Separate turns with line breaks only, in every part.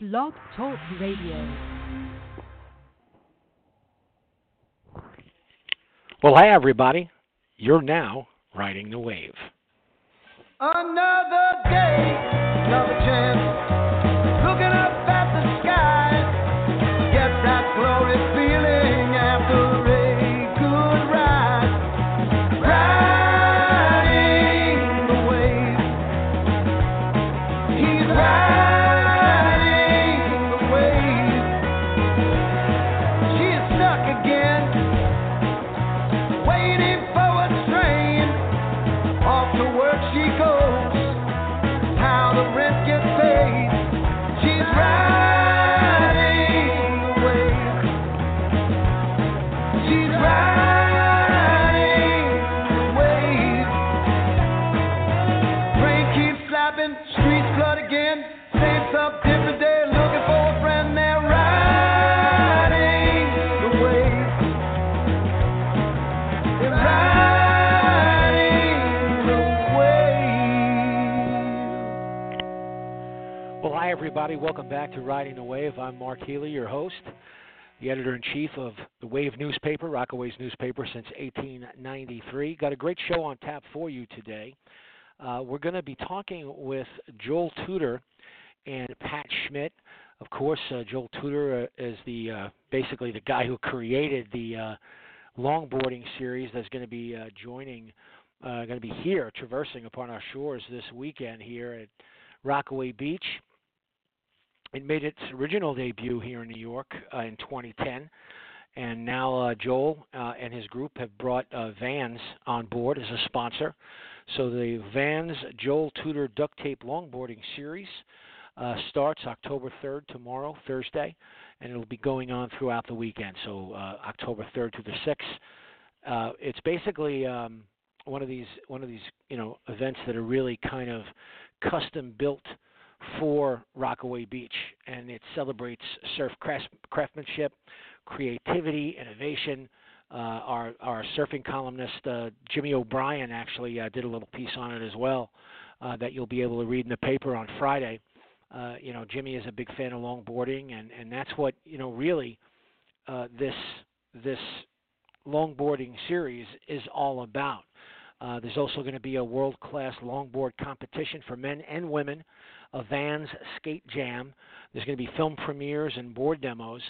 Blog Talk Radio.
Well, hi, everybody. You're now riding the wave.
Another day, another chance.
Well, hi, everybody. Welcome back to Riding the Wave. I'm Mark Healy, your host, the editor in chief of the Wave newspaper, Rockaway's newspaper since 1893. Got a great show on tap for you today. Uh, we're going to be talking with Joel Tudor and Pat Schmidt. Of course, uh, Joel Tudor uh, is the uh, basically the guy who created the uh, longboarding series that's going to be uh, joining, going to be here, traversing upon our shores this weekend here at Rockaway Beach. It made its original debut here in New York uh, in 2010, and now uh, Joel uh, and his group have brought uh, Vans on board as a sponsor. So the Vans Joel Tudor Duct Tape Longboarding Series uh, starts October 3rd, tomorrow, Thursday, and it'll be going on throughout the weekend. So uh, October 3rd to the 6th. Uh, it's basically um, one of these one of these you know events that are really kind of custom built for Rockaway Beach, and it celebrates surf craftsmanship, creativity, innovation. Uh, our our surfing columnist uh, Jimmy O'Brien actually uh, did a little piece on it as well uh, that you'll be able to read in the paper on Friday. Uh, you know, Jimmy is a big fan of longboarding, and and that's what you know really uh, this this longboarding series is all about. There's also going to be a world-class longboard competition for men and women, a Vans Skate Jam. There's going to be film premieres and board demos.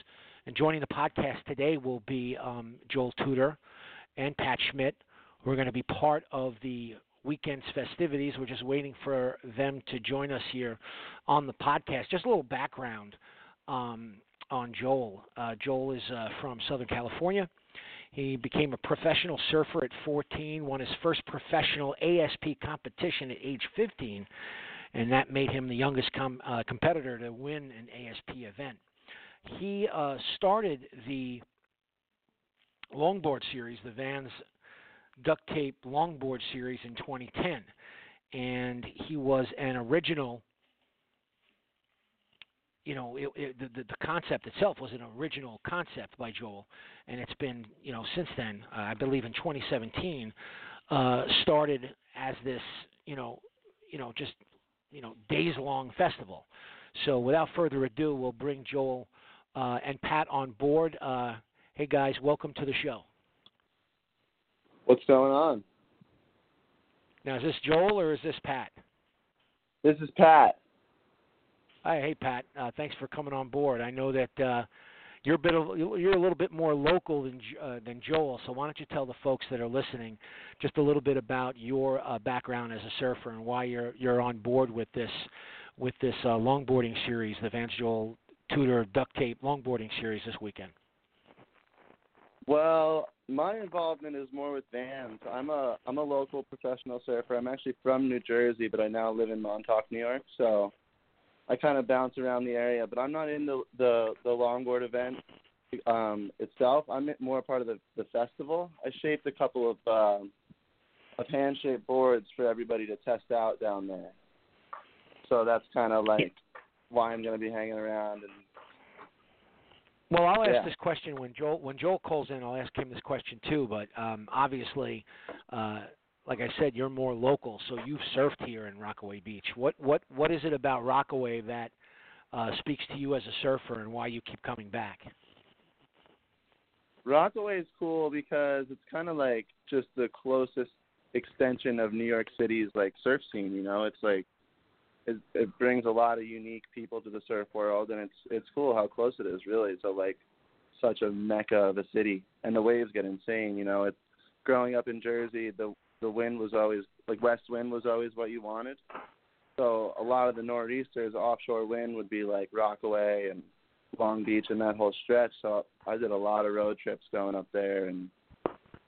And joining the podcast today will be um, Joel Tudor and Pat Schmidt, who are going to be part of the weekend's festivities. We're just waiting for them to join us here on the podcast. Just a little background um, on Joel. Uh, Joel is uh, from Southern California. He became a professional surfer at 14, won his first professional ASP competition at age 15, and that made him the youngest com- uh, competitor to win an ASP event. He uh, started the longboard series, the Vans Duct Tape Longboard Series in 2010, and he was an original you know, it, it, the, the concept itself was an original concept by Joel, and it's been, you know, since then, uh, I believe in 2017, uh, started as this, you know, you know, just, you know, days-long festival. So without further ado, we'll bring Joel uh, and Pat on board. Uh, hey guys, welcome to the show.
What's going on?
Now, is this Joel or is this Pat?
This is Pat.
Hi, hey Pat. Uh, thanks for coming on board. I know that uh, you're a bit of, you're a little bit more local than uh, than Joel. So why don't you tell the folks that are listening just a little bit about your uh, background as a surfer and why you're you're on board with this with this uh, longboarding series, the Vans Joel Tudor Duct Tape Longboarding Series this weekend.
Well, my involvement is more with Vans. I'm a I'm a local professional surfer. I'm actually from New Jersey, but I now live in Montauk, New York. So I kind of bounce around the area, but I'm not in the the, the longboard event um, itself. I'm more part of the, the festival. I shaped a couple of um, of hand shaped boards for everybody to test out down there. So that's kind of like why I'm going to be hanging around and
Well, I'll ask
Yeah.
this question when Joel when Joel calls in. I'll ask him this question too. But um, obviously, uh, like I said, you're more local, so you've surfed here in Rockaway Beach. What what what is it about Rockaway that uh, speaks to you as a surfer and why you keep coming back.
Rockaway is cool because it's kind of like just the closest extension of New York City's like surf scene. You know, it's like it, it brings a lot of unique people to the surf world, and it's it's cool how close it is. Really, so like such a mecca of a city, and the waves get insane. You know, it's growing up in Jersey, the the wind was always like west wind was always what you wanted. So a lot of the nor'easters, offshore wind would be like Rockaway and Long Beach and that whole stretch. So I did a lot of road trips going up there, and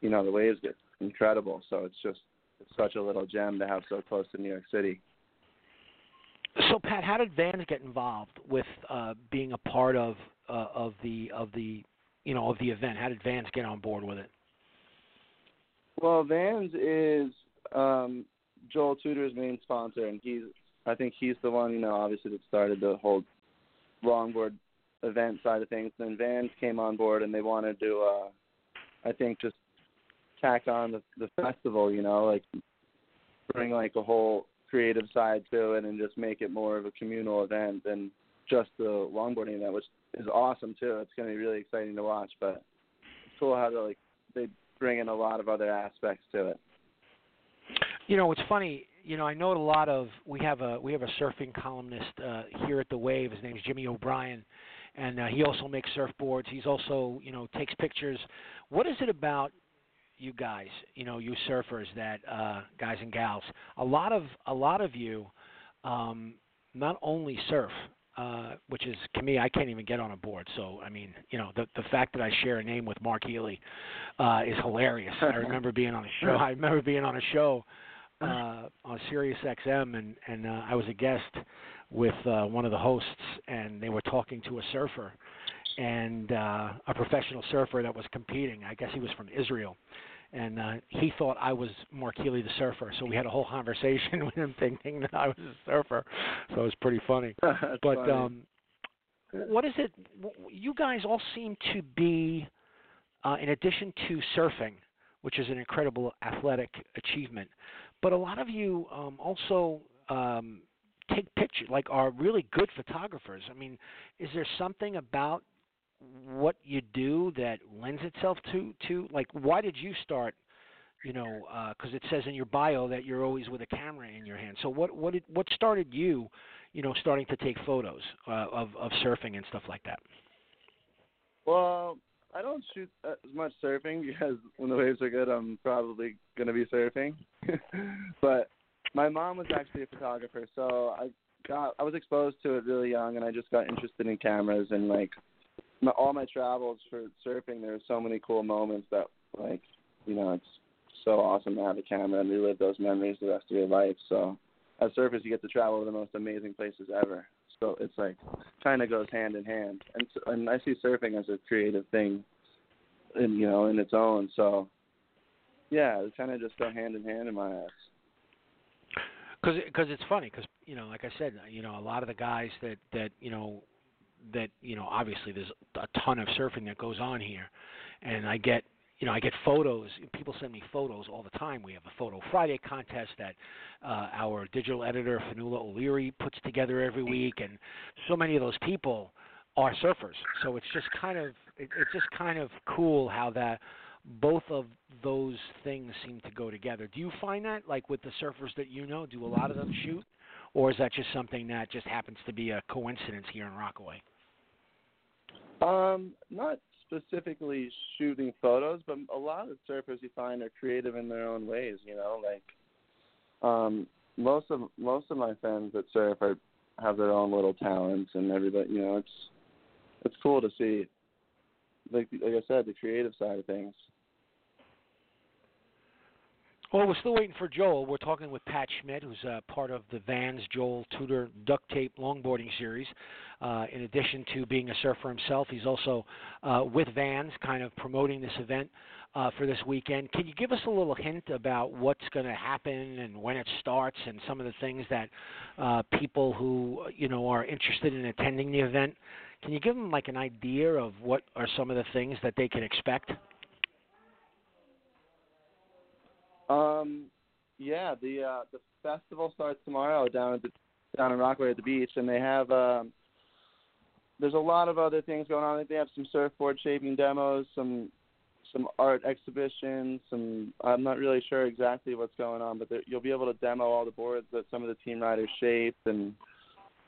you know the waves get incredible. So it's just it's such a little gem to have so close to New York City.
So Pat, how did Vans get involved with uh, being a part of uh, of the of the you know of the event? How did Vans get on board with it?
Well, Vans is um, Joel Tudor's main sponsor, and he's I think he's the one you know obviously that started the whole longboard event side of things. Then Vans came on board, and they wanted to uh, I think just tack on the the festival, you know, like bring like a whole creative side to it and just make it more of a communal event than just the longboarding event, which is awesome too. It's going to be really exciting to watch, but it's cool how they like they bring in a lot of other aspects to it.
You know, it's funny. You know, I know a lot of we have a we have a surfing columnist uh, here at the Wave. His name is Jimmy O'Brien, and uh, he also makes surfboards. He's also you know takes pictures. What is it about you guys, you know, you surfers that uh, guys and gals? A lot of a lot of you um, not only surf, uh, which is to me, I can't even get on a board. So I mean, you know, the the fact that I share a name with Mark Healy uh, is hilarious. I remember being on a show. I remember being on a show uh, on Sirius XM, and and uh, I was a guest with uh, one of the hosts, and they were talking to a surfer, and uh, a professional surfer that was competing. I guess he was from Israel, and uh, he thought I was Mark Healy, the surfer. So we had a whole conversation with him, thinking that I was a surfer. So it was pretty funny. But
funny.
um, what is it? You guys all seem to be, uh, in addition to surfing, which is an incredible athletic achievement, but a lot of you um, also um, take pictures, like are really good photographers. I mean, is there something about what you do that lends itself to to like why did you start you know because it says in your bio that you're always with a camera in your hand so what what did what started you you know starting to take photos uh, of of surfing and stuff like that
Well, I don't shoot as much surfing because when the waves are good, I'm probably gonna be surfing. but my mom was actually a photographer, so I got I was exposed to it really young, and I just got interested in cameras and like my, all my travels for surfing. There were so many cool moments that like you know it's so awesome to have a camera and relive those memories the rest of your life. So as surfers, you get to travel to the most amazing places ever. So it's like kind of goes hand in hand, and and I see surfing as a creative thing, and you know in its own. So yeah, it kind of just go hand in hand in my eyes.
because because it's funny because you know like I said you know a lot of the guys that that you know that you know obviously there's a ton of surfing that goes on here. And I get you know I get photos. People send me photos all the time. We have a photo Friday contest that uh, our digital editor Fanula O'Leary puts together every week. And so many of those people are surfers. So it's just kind of it, it's just kind of cool how that both of those things seem to go together. Do you find that, like with the surfers that you know, do a lot of them shoot, or is that just something that just happens to be a coincidence here in Rockaway?
Um, not specifically shooting photos, but a lot of surfers you find are creative in their own ways. You know, like um, most of most of my friends that surf are have their own little talents, and everybody, you know, it's it's cool to see. Like like I said, the creative side of things.
Well, we're still waiting for Joel. We're talking with Pat Schmidt, who's uh, part of the Vans Joel Tudor Duct Tape Longboarding Series. Uh, in addition to being a surfer himself, he's also uh, with Vans, kind of promoting this event uh, for this weekend. Can you give us a little hint about what's going to happen and when it starts, and some of the things that uh, people who you know are interested in attending the event? Can you give them like an idea of what are some of the things that they can expect?
Um, yeah, the uh, the festival starts tomorrow down at the down in Rockaway at the beach, and they have um, there's a lot of other things going on. They have some surfboard shaping demos, some some art exhibitions, some I'm not really sure exactly what's going on, but there, you'll be able to demo all the boards that some of the team riders shaped and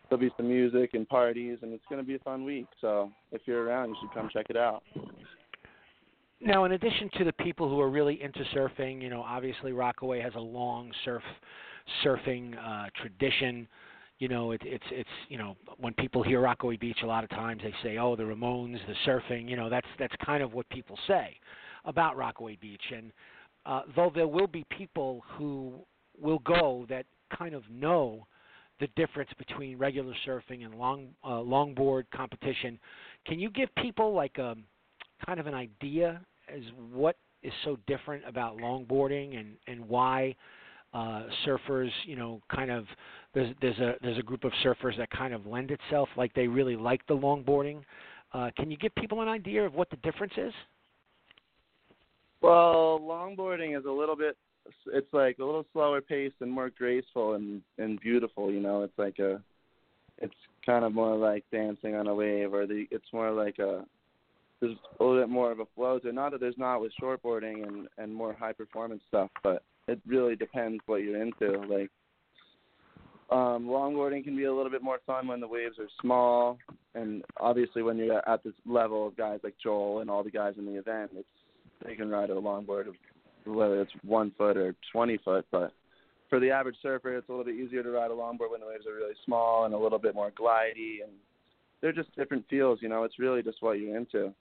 there'll be some music and parties and it's going to be a fun week. So, if you're around, you should come check it out.
Now, in addition to the people who are really into surfing, you know, obviously Rockaway has a long surf surfing uh, tradition. You know, it, it's it's you know when people hear Rockaway Beach, a lot of times they say, "Oh, the Ramones, the surfing." You know, that's that's kind of what people say about Rockaway Beach. And uh, though there will be people who will go that kind of know the difference between regular surfing and long uh, longboard competition, can you give people like a kind of an idea as what is so different about longboarding and and why uh, surfers, you know, kind of there's there's a there's a group of surfers that kind of lend itself like they really like the longboarding. Uh, can you give people an idea of what the difference is?
Well, longboarding is a little bit it's like a little slower paced and more graceful and and beautiful, you know. It's like a it's kind of more like dancing on a wave or the it's more like a there's a little bit more of a flow to it. Not that there's not with shortboarding and and more high performance stuff, but it really depends what you're into. Like um, longboarding can be a little bit more fun when the waves are small, and obviously when you're at this level of guys like Joel and all the guys in the event, it's they can ride a longboard whether it's one foot or 20 foot. But for the average surfer, it's a little bit easier to ride a longboard when the waves are really small and a little bit more glidey, and they're just different feels. You know, it's really just what you're into.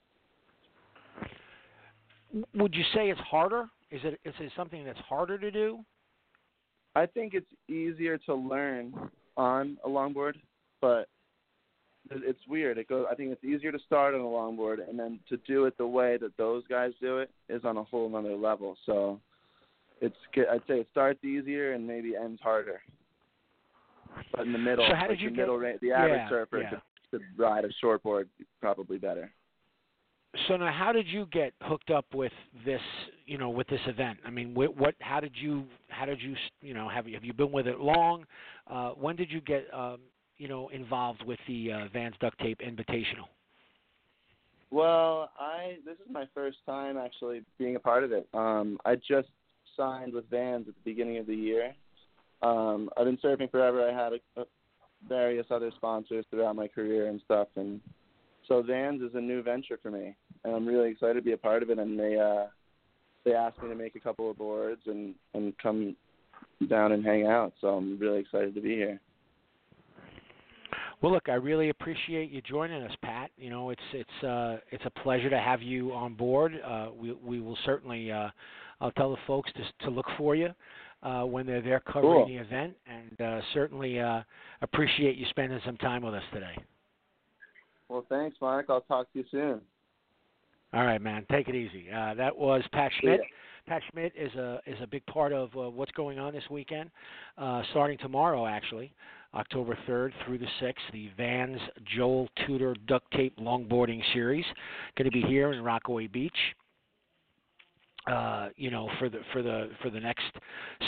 Would you say it's harder? Is it is it something that's harder to do?
I think it's easier to learn on a longboard, but it's weird. It goes. I think it's easier to start on a longboard, and then to do it the way that those guys do it is on a whole other level. So, it's. I'd say it starts easier and maybe ends harder. But in the middle,
so how did
like
you
the
get,
middle, the average
yeah,
surfer
yeah.
Could, could ride a shortboard probably better.
So now, how did you get hooked up with this? You know, with this event. I mean, what? what how did you? How did you? You know, have you have you been with it long? Uh, when did you get? Um, you know, involved with the uh, Vans Duct Tape Invitational.
Well, I this is my first time actually being a part of it. Um, I just signed with Vans at the beginning of the year. Um, I've been surfing forever. I had a, a, various other sponsors throughout my career and stuff, and so Vans is a new venture for me, and I'm really excited to be a part of it. And they uh, they asked me to make a couple of boards and and come down and hang out. So I'm really excited to be here.
Well, look, I really appreciate you joining us, Pat. You know, it's it's uh, it's a pleasure to have you on board. Uh, we we will certainly uh, I'll tell the folks to to look for you uh, when they're there covering
cool.
the event, and uh, certainly uh, appreciate you spending some time with us today.
Well, thanks, Mark. I'll talk to you soon.
All right, man. Take it easy. Uh, that was Pat. Schmidt. Pat Schmidt is a is a big part of uh, what's going on this weekend, uh, starting tomorrow actually, October 3rd through the 6th. The Vans Joel Tudor Duct Tape Longboarding Series, going to be here in Rockaway Beach. Uh, you know, for the for the for the next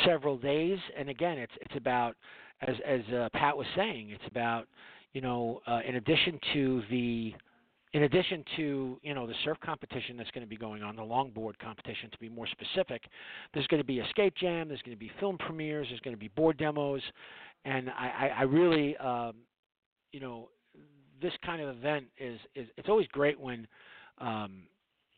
several days, and again, it's it's about as as uh, Pat was saying, it's about you know, uh, in addition to the in addition to you know the surf competition that's going to be going on, the longboard competition to be more specific, there's going to be a skate jam, there's going to be film premieres, there's going to be board demos, and I, I, I really, um, you know, this kind of event is is it's always great when. Um,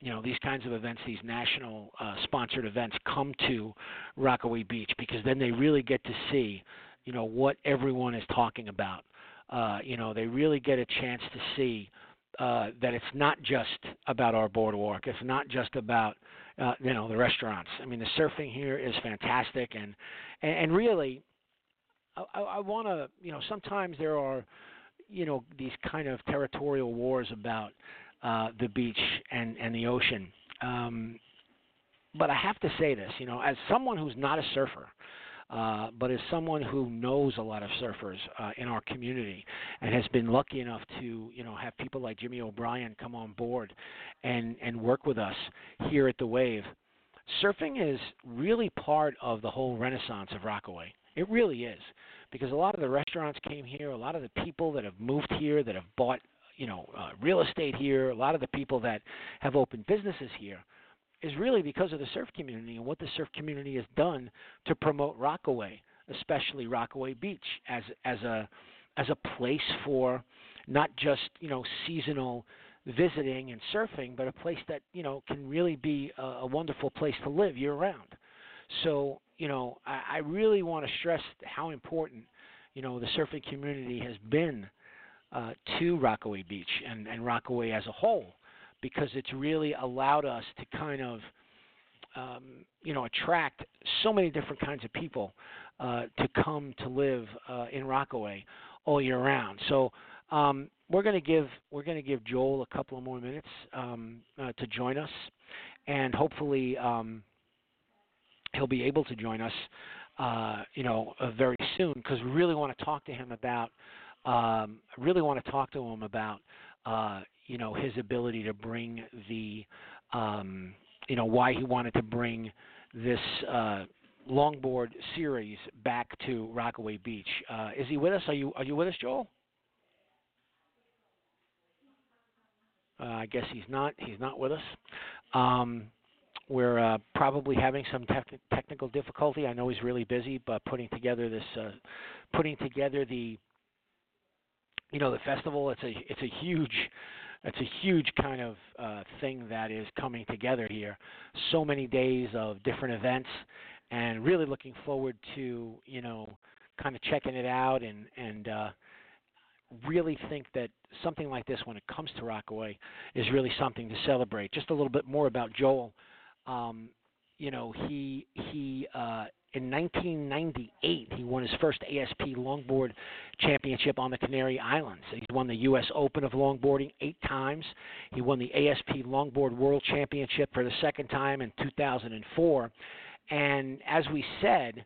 you know these kinds of events, these national uh, sponsored events, come to Rockaway Beach because then they really get to see, you know, what everyone is talking about. Uh, you know, they really get a chance to see uh, that it's not just about our boardwalk. It's not just about uh, you know the restaurants. I mean, the surfing here is fantastic, and and, and really, I, I want to you know sometimes there are you know these kind of territorial wars about uh, the beach and and the ocean. Um, but I have to say this, you know, as someone who's not a surfer, uh, but as someone who knows a lot of surfers uh, in our community and has been lucky enough to you know have people like Jimmy O'Brien come on board and and work with us here at the Wave, surfing is really part of the whole renaissance of Rockaway. It really is because a lot of the restaurants came here, a lot of the people that have moved here that have bought you know uh, real estate here, a lot of the people that have opened businesses here, is really because of the surf community and what the surf community has done to promote Rockaway, especially Rockaway Beach, as as a as a place for not just you know seasonal visiting and surfing, but a place that you know can really be a, a wonderful place to live year round. So you know, I, I really want to stress how important you know the surfing community has been uh, to Rockaway Beach and, and Rockaway as a whole, because it's really allowed us to kind of um, you know attract so many different kinds of people uh, to come to live uh, in Rockaway all year round. So um, we're going to give we're going to give Joel a couple of more minutes um, uh, to join us, and hopefully um, he'll be able to join us, uh, you know, uh, very soon because we really want to talk to him about um, really want to talk to him about uh, you know his ability to bring the um, you know why he wanted to bring this uh, longboard series back to Rockaway Beach. Uh, is he with us? Are you are you with us, Joel? Uh, I guess he's not. He's not with us. Um, we're uh, probably having some technical difficulty. I know he's really busy, but putting together this, uh, putting together the, you know, the festival. It's a it's a huge, it's a huge kind of uh, thing that is coming together here. So many days of different events, and really looking forward to you know, kind of checking it out and and. Uh, really think that something like this, when it comes to Rockaway, is really something to celebrate. Just a little bit more about Joel. Um, you know, he he uh, in 1998 he won his first ASP longboard championship on the Canary Islands. He's won the U.S. Open of longboarding eight times. He won the ASP Longboard World Championship for the second time in 2004. And as we said,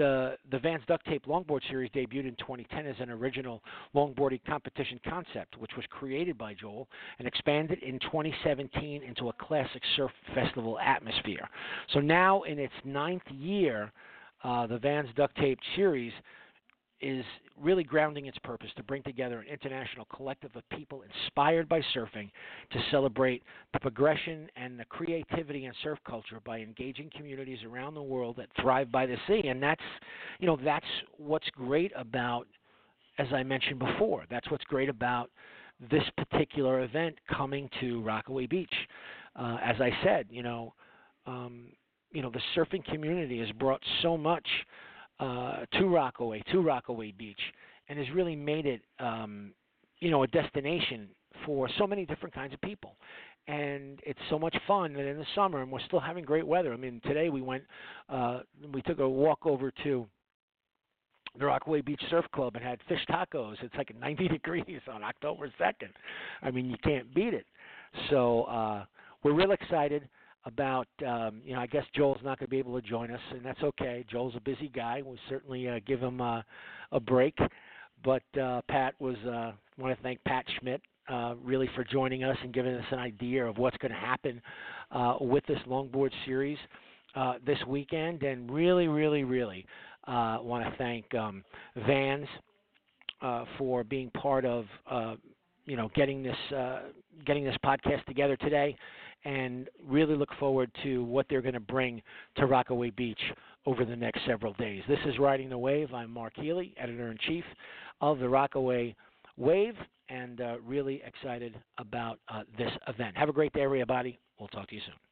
the the Vans Duct Tape Longboard Series debuted in 2010 as an original longboarding competition concept, which was created by Joel and expanded in 2017 into a classic surf festival atmosphere. So now, in its ninth year, uh, the Vans Duct Tape Series is really grounding its purpose to bring together an international collective of people inspired by surfing to celebrate the progression and the creativity in surf culture by engaging communities around the world that thrive by the sea. And that's you know that's what's great about as I mentioned before that's what's great about this particular event coming to Rockaway Beach. Uh, as I said you know um, you know the surfing community has brought so much uh, to Rockaway, to Rockaway Beach, and has really made it, um, you know, a destination for so many different kinds of people. And it's so much fun that in the summer, and we're still having great weather. I mean, today we went, uh, we took a walk over to the Rockaway Beach Surf Club and had fish tacos. It's like 90 degrees on October 2nd. I mean, you can't beat it. So uh, we're real excited about um, you know I guess Joel's not going to be able to join us, and that's okay. Joel's a busy guy. We'll certainly uh, give him uh, a break. But uh, Pat was uh, want to thank Pat Schmidt uh, really for joining us and giving us an idea of what's going to happen uh, with this longboard series uh, this weekend, and really, really, really uh, want to thank um, Vans uh, for being part of uh, you know getting this uh, getting this podcast together today and really look forward to what they're going to bring to Rockaway Beach over the next several days. This is Riding the Wave. I'm Mark Healy, editor in chief of the Rockaway Wave, and uh, really excited about uh, this event. Have a great day, everybody. We'll talk to you soon.